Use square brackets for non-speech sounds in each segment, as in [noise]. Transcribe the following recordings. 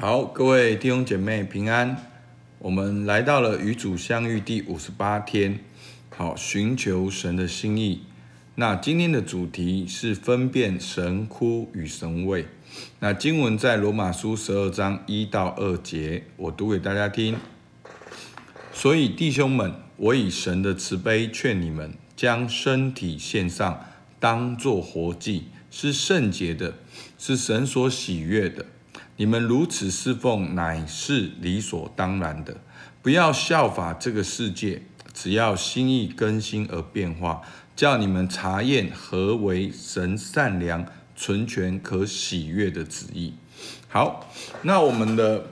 好，各位弟兄姐妹平安。我们来到了与主相遇第五十八天，好，寻求神的心意。那今天的主题是分辨神枯与神位。那经文在罗马书十二章一到二节，我读给大家听。所以弟兄们，我以神的慈悲劝你们，将身体献上，当作活祭，是圣洁的，是神所喜悦的。你们如此侍奉，乃是理所当然的。不要效法这个世界，只要心意更新而变化，叫你们查验何为神善良、纯全、可喜悦的旨意。好，那我们的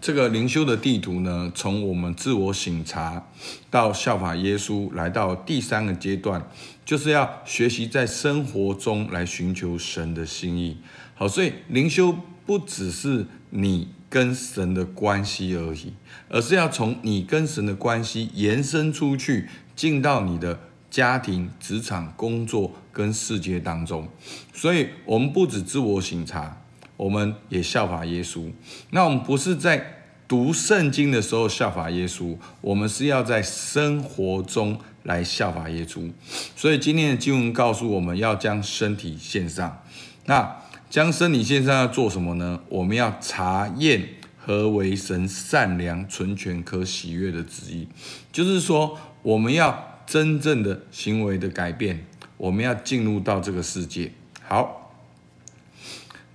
这个灵修的地图呢，从我们自我省察到效法耶稣，来到第三个阶段，就是要学习在生活中来寻求神的心意。好，所以灵修。不只是你跟神的关系而已，而是要从你跟神的关系延伸出去，进到你的家庭、职场、工作跟世界当中。所以，我们不止自我省察，我们也效法耶稣。那我们不是在读圣经的时候效法耶稣，我们是要在生活中来效法耶稣。所以，今天的经文告诉我们要将身体献上。那将身体献上要做什么呢？我们要查验何为神善良、纯全、可喜悦的旨意。就是说，我们要真正的行为的改变，我们要进入到这个世界。好，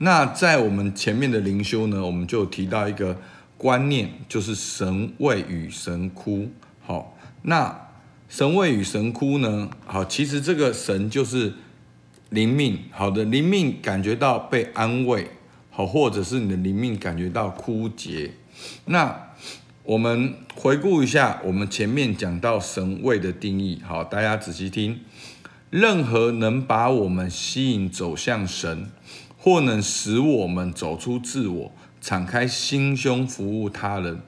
那在我们前面的灵修呢，我们就提到一个观念，就是神慰与神枯。好，那神慰与神枯呢？好，其实这个神就是。灵命，好的，灵命感觉到被安慰，好，或者是你的灵命感觉到枯竭。那我们回顾一下，我们前面讲到神慰的定义，好，大家仔细听。任何能把我们吸引走向神，或能使我们走出自我，敞开心胸服务他人、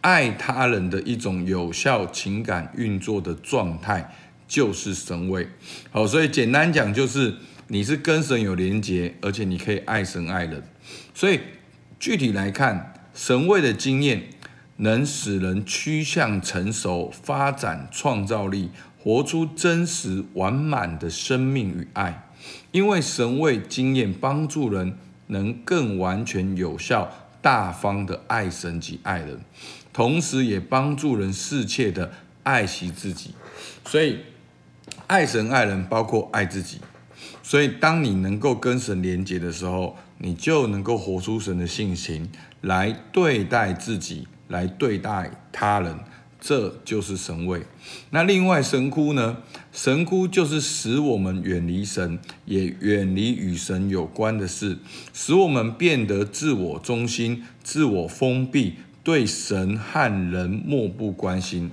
爱他人的一种有效情感运作的状态。就是神位，好，所以简单讲就是你是跟神有连结，而且你可以爱神爱人。所以具体来看，神位的经验能使人趋向成熟、发展创造力，活出真实完满的生命与爱。因为神慰经验帮助人能更完全、有效、大方的爱神及爱人，同时也帮助人适切的爱惜自己。所以。爱神爱人，包括爱自己。所以，当你能够跟神连接的时候，你就能够活出神的性情来对待自己，来对待他人。这就是神位。那另外，神枯呢？神枯就是使我们远离神，也远离与神有关的事，使我们变得自我中心、自我封闭，对神和人漠不关心。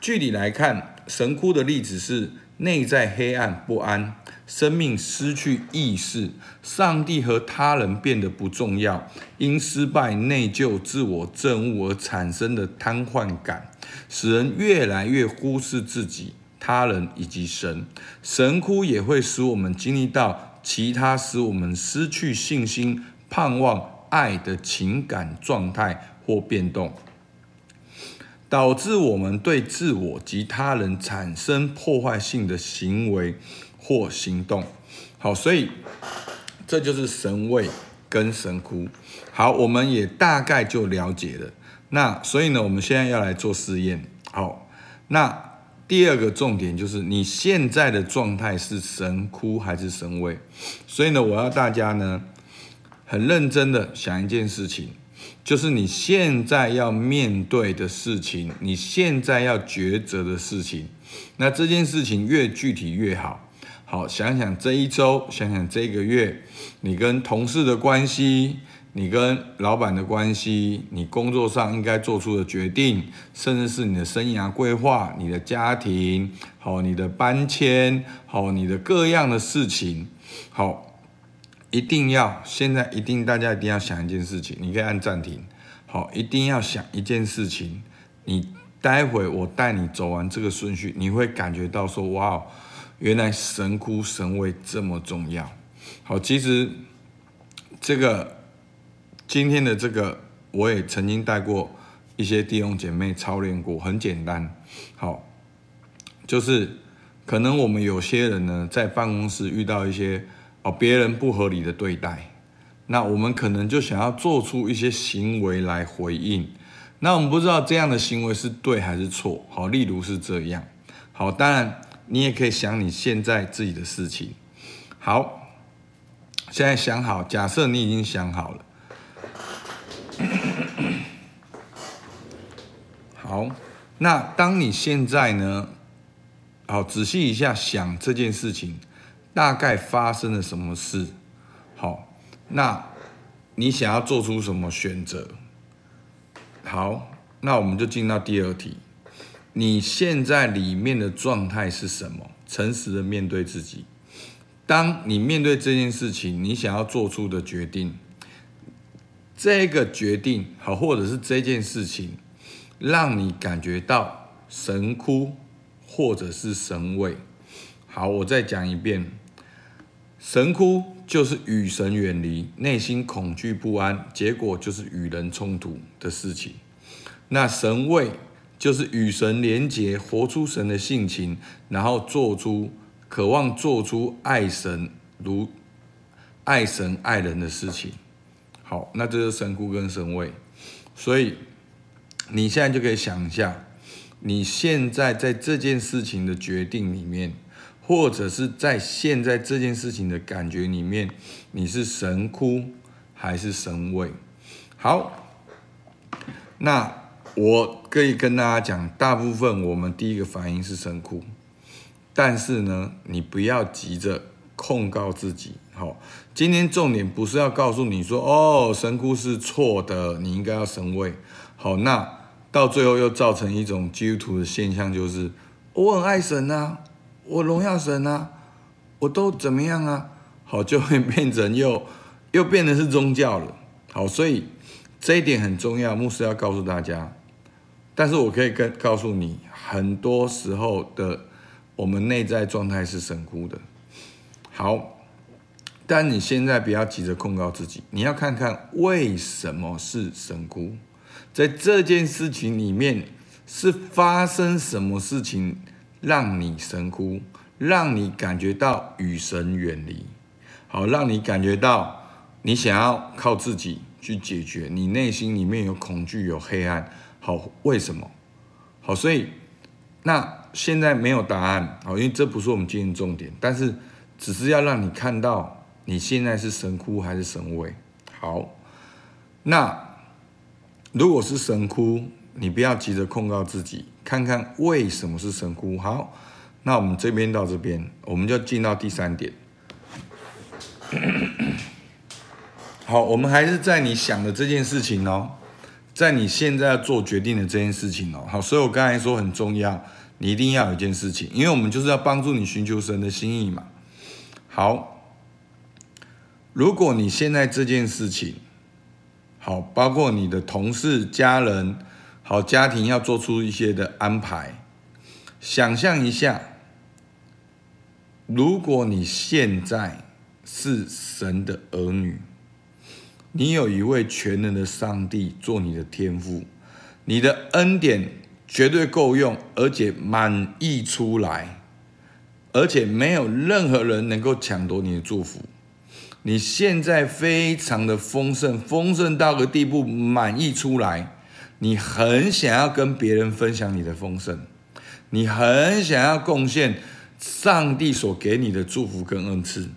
具体来看，神枯的例子是。内在黑暗不安，生命失去意识，上帝和他人变得不重要，因失败、内疚、自我憎恶而产生的瘫痪感，使人越来越忽视自己、他人以及神。神枯也会使我们经历到其他使我们失去信心、盼望、爱的情感状态或变动。导致我们对自我及他人产生破坏性的行为或行动。好，所以这就是神位跟神枯。好，我们也大概就了解了。那所以呢，我们现在要来做试验。好，那第二个重点就是你现在的状态是神枯还是神慰？所以呢，我要大家呢很认真的想一件事情。就是你现在要面对的事情，你现在要抉择的事情，那这件事情越具体越好。好，想想这一周，想想这个月，你跟同事的关系，你跟老板的关系，你工作上应该做出的决定，甚至是你的生涯规划、你的家庭，好，你的搬迁，好，你的各样的事情，好。一定要现在一定大家一定要想一件事情，你可以按暂停。好，一定要想一件事情。你待会我带你走完这个顺序，你会感觉到说：哇，原来神枯神威这么重要。好，其实这个今天的这个我也曾经带过一些弟兄姐妹操练过，很简单。好，就是可能我们有些人呢，在办公室遇到一些哦别人不合理的对待，那我们可能就想要做出一些行为来回应。那我们不知道这样的行为是对还是错。好，例如是这样。好，当然你也可以想你现在自己的事情。好，现在想好，假设你已经想好了。好，那当你现在呢？好，仔细一下想这件事情，大概发生了什么事？好，那你想要做出什么选择？好，那我们就进到第二题。你现在里面的状态是什么？诚实的面对自己。当你面对这件事情，你想要做出的决定，这个决定好，或者是这件事情，让你感觉到神枯，或者是神畏。好，我再讲一遍，神枯就是与神远离，内心恐惧不安，结果就是与人冲突的事情。那神畏就是与神连结，活出神的性情，然后做出。渴望做出爱神如爱神爱人的事情，好，那这就是神枯跟神畏。所以你现在就可以想一下，你现在在这件事情的决定里面，或者是在现在这件事情的感觉里面，你是神枯还是神畏？好，那我可以跟大家讲，大部分我们第一个反应是神枯。但是呢，你不要急着控告自己。好，今天重点不是要告诉你说，哦，神枯是错的，你应该要神畏。好，那到最后又造成一种基督徒的现象，就是我很爱神啊，我荣耀神啊，我都怎么样啊？好，就会变成又 [laughs] 又变得是宗教了。好，所以这一点很重要，牧师要告诉大家。但是我可以跟告诉你，很多时候的。我们内在状态是神枯的，好，但你现在不要急着控告自己，你要看看为什么是神枯，在这件事情里面是发生什么事情让你神哭，让你感觉到与神远离，好，让你感觉到你想要靠自己去解决，你内心里面有恐惧有黑暗，好，为什么？好，所以那。现在没有答案，好，因为这不是我们今天重点，但是只是要让你看到你现在是神哭还是神畏。好，那如果是神窟，你不要急着控告自己，看看为什么是神窟。好，那我们这边到这边，我们就进到第三点。[coughs] 好，我们还是在你想的这件事情哦，在你现在要做决定的这件事情哦。好，所以我刚才说很重要。你一定要有一件事情，因为我们就是要帮助你寻求神的心意嘛。好，如果你现在这件事情，好，包括你的同事、家人，好，家庭要做出一些的安排。想象一下，如果你现在是神的儿女，你有一位全能的上帝做你的天父，你的恩典。绝对够用，而且满溢出来，而且没有任何人能够抢夺你的祝福。你现在非常的丰盛，丰盛到个地步，满溢出来。你很想要跟别人分享你的丰盛，你很想要贡献上帝所给你的祝福跟恩赐，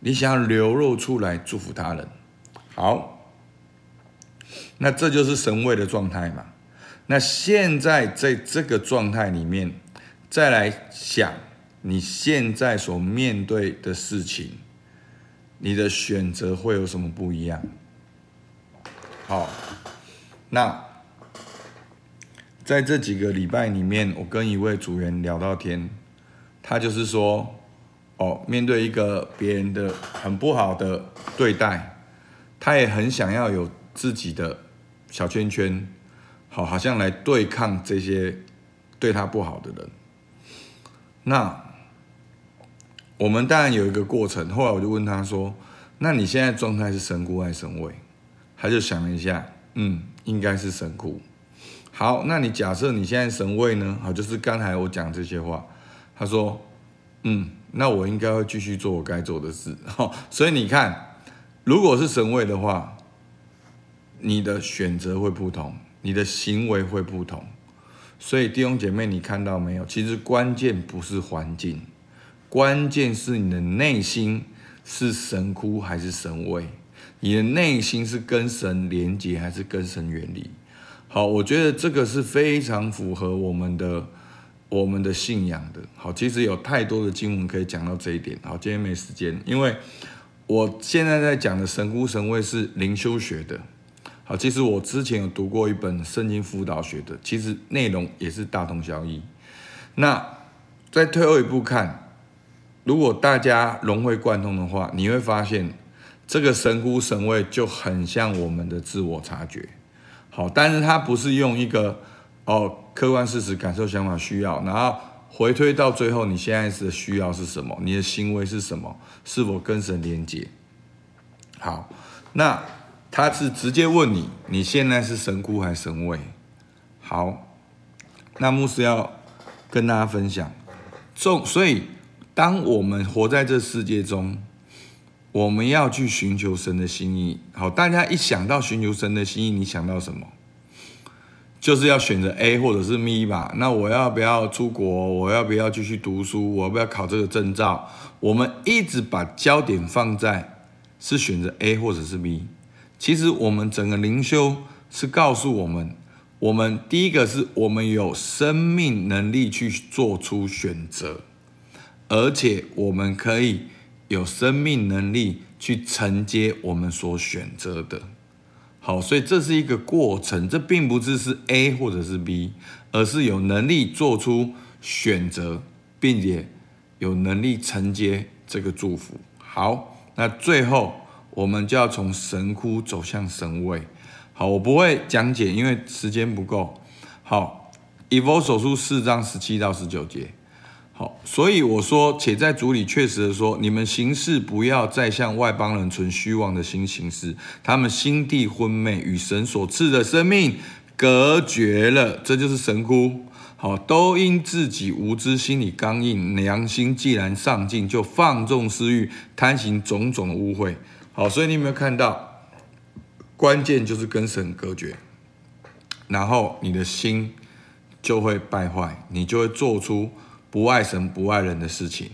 你想要流露出来祝福他人。好，那这就是神位的状态嘛。那现在在这个状态里面，再来想你现在所面对的事情，你的选择会有什么不一样？好，那在这几个礼拜里面，我跟一位组员聊到天，他就是说，哦，面对一个别人的很不好的对待，他也很想要有自己的小圈圈。好，好像来对抗这些对他不好的人。那我们当然有一个过程。后来我就问他说：“那你现在状态是神枯还是神位？”他就想了一下，嗯，应该是神枯。好，那你假设你现在神位呢？好，就是刚才我讲这些话。他说，嗯，那我应该会继续做我该做的事。[laughs] 好，所以你看，如果是神位的话，你的选择会不同，你的行为会不同。所以弟兄姐妹，你看到没有？其实关键不是环境，关键是你的内心是神枯还是神位？你的内心是跟神连结还是跟神远离？好，我觉得这个是非常符合我们的我们的信仰的。好，其实有太多的经文可以讲到这一点。好，今天没时间，因为我现在在讲的神枯神位是灵修学的。好，其实我之前有读过一本圣经辅导学的，其实内容也是大同小异。那再退后一步看，如果大家融会贯通的话，你会发现这个神乎神位就很像我们的自我察觉。好，但是它不是用一个哦客观事实、感受、想法、需要，然后回推到最后，你现在是需要是什么？你的行为是什么？是否跟神连接？好，那他是直接问你，你现在是神乎还是神位？好，那牧师要跟大家分享，重，所以当我们活在这世界中。我们要去寻求神的心意。好，大家一想到寻求神的心意，你想到什么？就是要选择 A 或者是 B 吧。那我要不要出国？我要不要继续读书？我要不要考这个证照？我们一直把焦点放在是选择 A 或者是 B。其实我们整个灵修是告诉我们，我们第一个是我们有生命能力去做出选择，而且我们可以。有生命能力去承接我们所选择的，好，所以这是一个过程，这并不只是 A 或者是 B，而是有能力做出选择，并且有能力承接这个祝福。好，那最后我们就要从神枯走向神位。好，我不会讲解，因为时间不够。好，以弗所书四章十七到十九节。好，所以我说，且在主里确实的说，你们行事不要再像外邦人存虚妄的心行事，他们心地昏昧，与神所赐的生命隔绝了，这就是神枯。好，都因自己无知，心里刚硬，良心既然丧尽，就放纵私欲，贪行种种的污秽。好，所以你有没有看到，关键就是跟神隔绝，然后你的心就会败坏，你就会做出。不爱神不爱人的事情，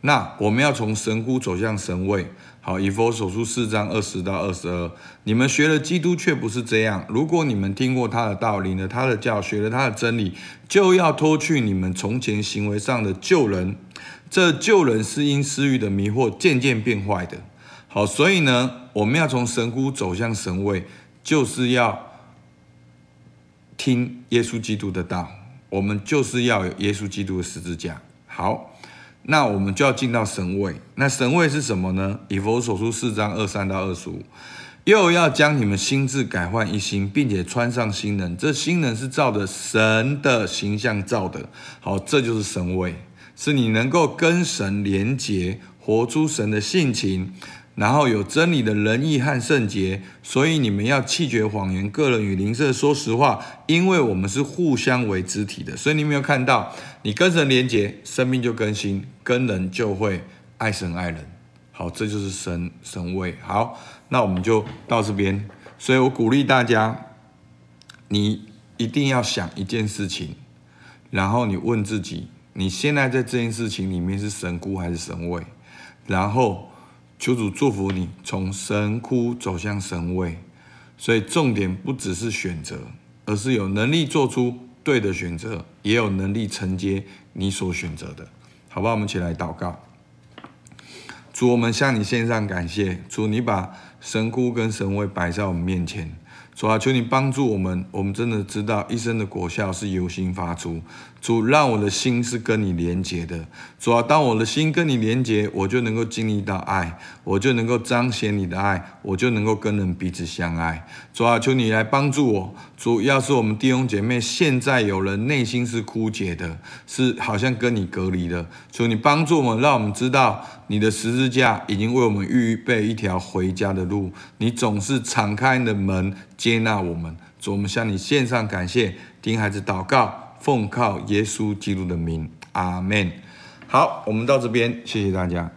那我们要从神枯走向神位。好，以弗所书四章二十到二十二，你们学了基督却不是这样。如果你们听过他的道，领了他的教，学了他的真理，就要脱去你们从前行为上的旧人。这旧人是因私欲的迷惑渐渐变坏的。好，所以呢，我们要从神枯走向神位，就是要听耶稣基督的道。我们就是要有耶稣基督的十字架。好，那我们就要进到神位。那神位是什么呢？以弗所书四章二三到二十五，又要将你们心智改换一新，并且穿上新人。这新人是照着神的形象造的。好，这就是神位，是你能够跟神连结，活出神的性情。然后有真理的仁义和圣洁，所以你们要弃绝谎言，个人与邻舍说实话，因为我们是互相为肢体的。所以你没有看到，你跟神连结，生命就更新，跟人就会爱神爱人。好，这就是神神位。好，那我们就到这边。所以我鼓励大家，你一定要想一件事情，然后你问自己，你现在在这件事情里面是神枯还是神位？然后。求主祝福你，从神枯走向神位，所以重点不只是选择，而是有能力做出对的选择，也有能力承接你所选择的，好不好？我们一起来祷告。主，我们向你献上感谢，主，你把神枯跟神位摆在我们面前，主啊，求你帮助我们，我们真的知道一生的果效是由心发出。主，让我的心是跟你连结的。主啊，当我的心跟你连结，我就能够经历到爱，我就能够彰显你的爱，我就能够跟人彼此相爱。主啊，求你来帮助我。主，要是我们弟兄姐妹现在有人内心是枯竭的，是好像跟你隔离的，求你帮助我们，让我们知道你的十字架已经为我们预备一条回家的路。你总是敞开你的门接纳我们。主，我们向你献上感谢，听孩子祷告。奉靠耶稣基督的名，阿门。好，我们到这边，谢谢大家。